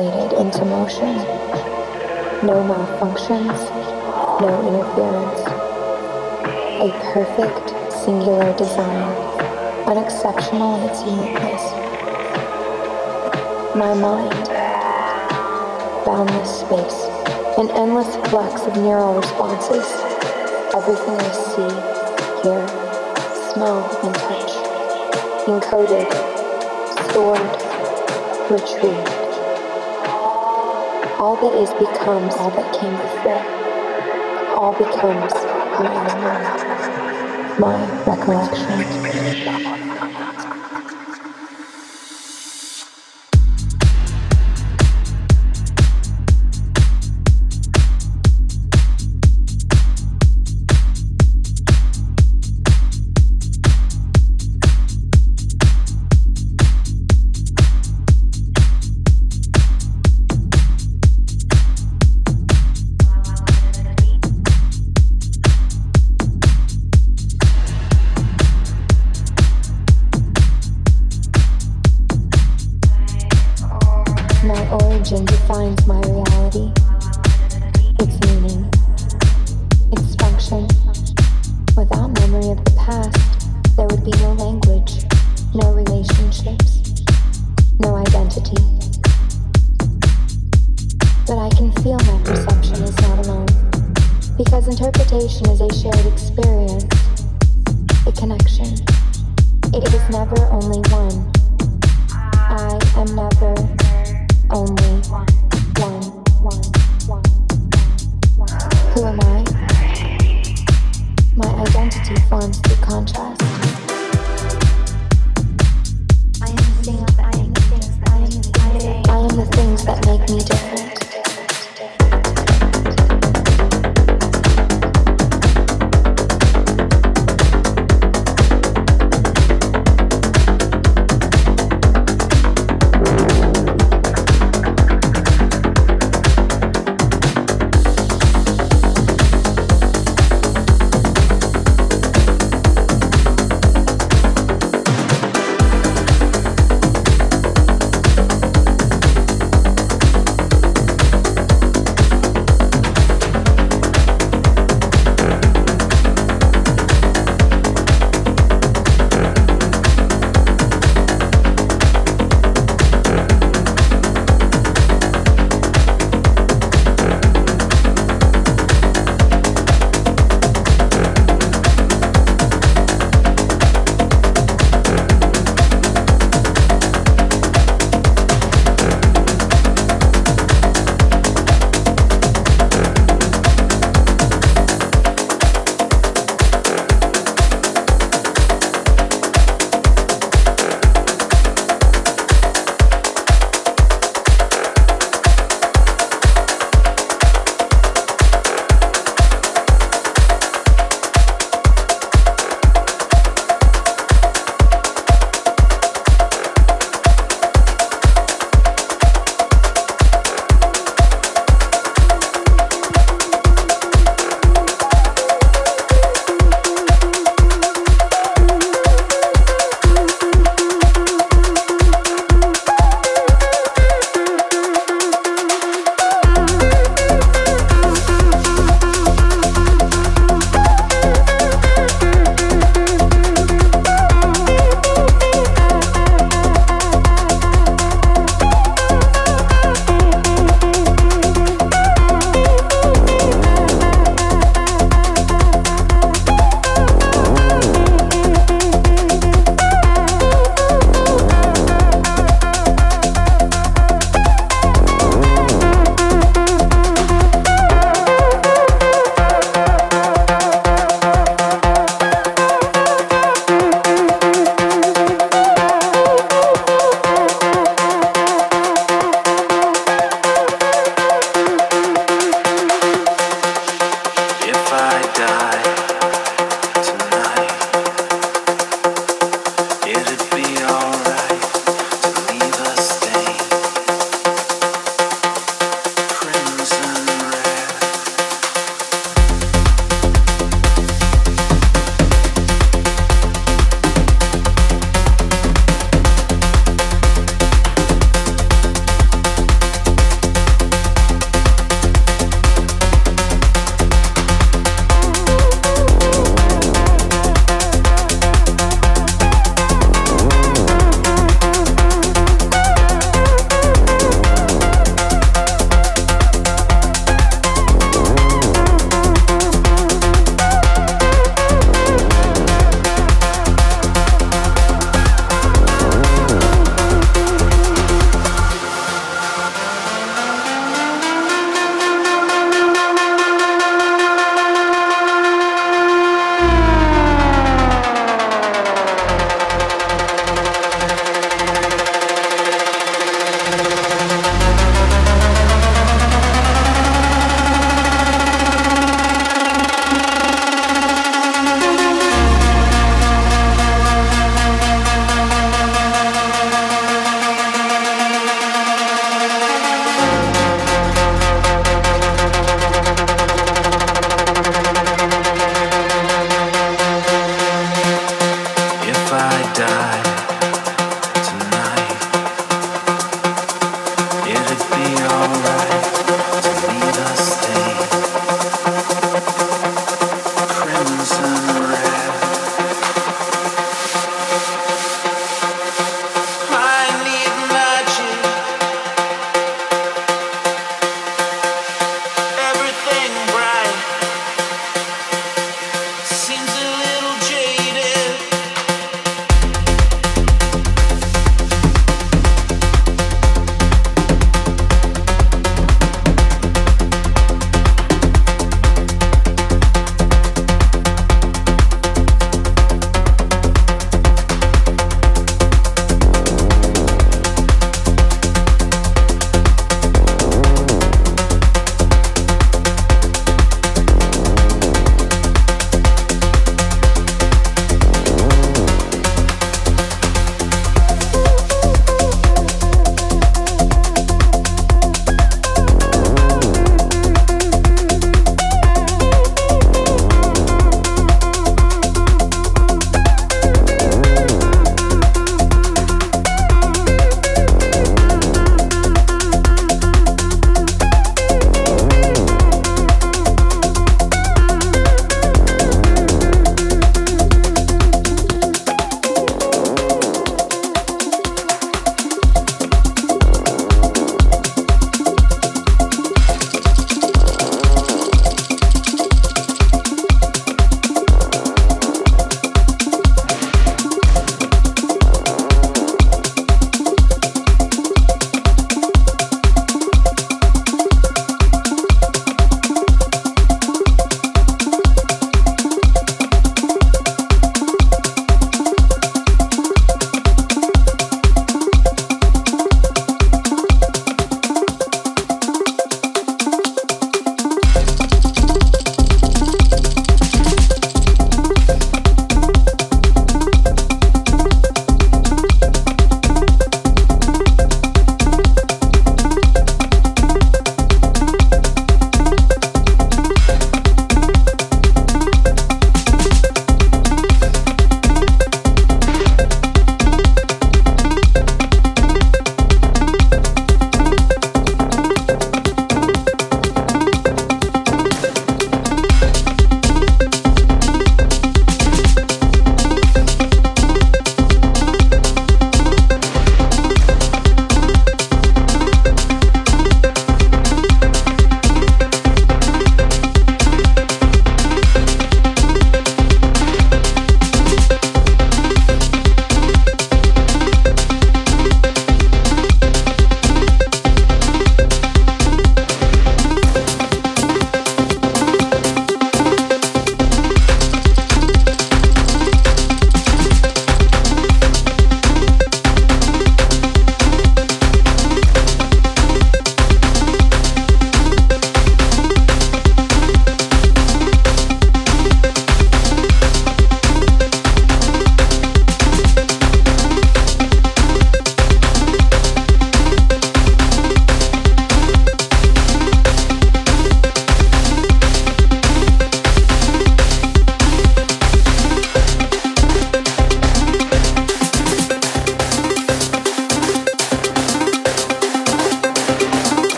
translated into motion. No malfunctions, no interference. A perfect singular design, unexceptional in its uniqueness. My mind, boundless space, an endless flux of neural responses. Everything I see, hear, smell, and touch. Encoded, stored, retrieved. All that is becomes all that came before. All becomes my memory, my recollection.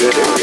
good.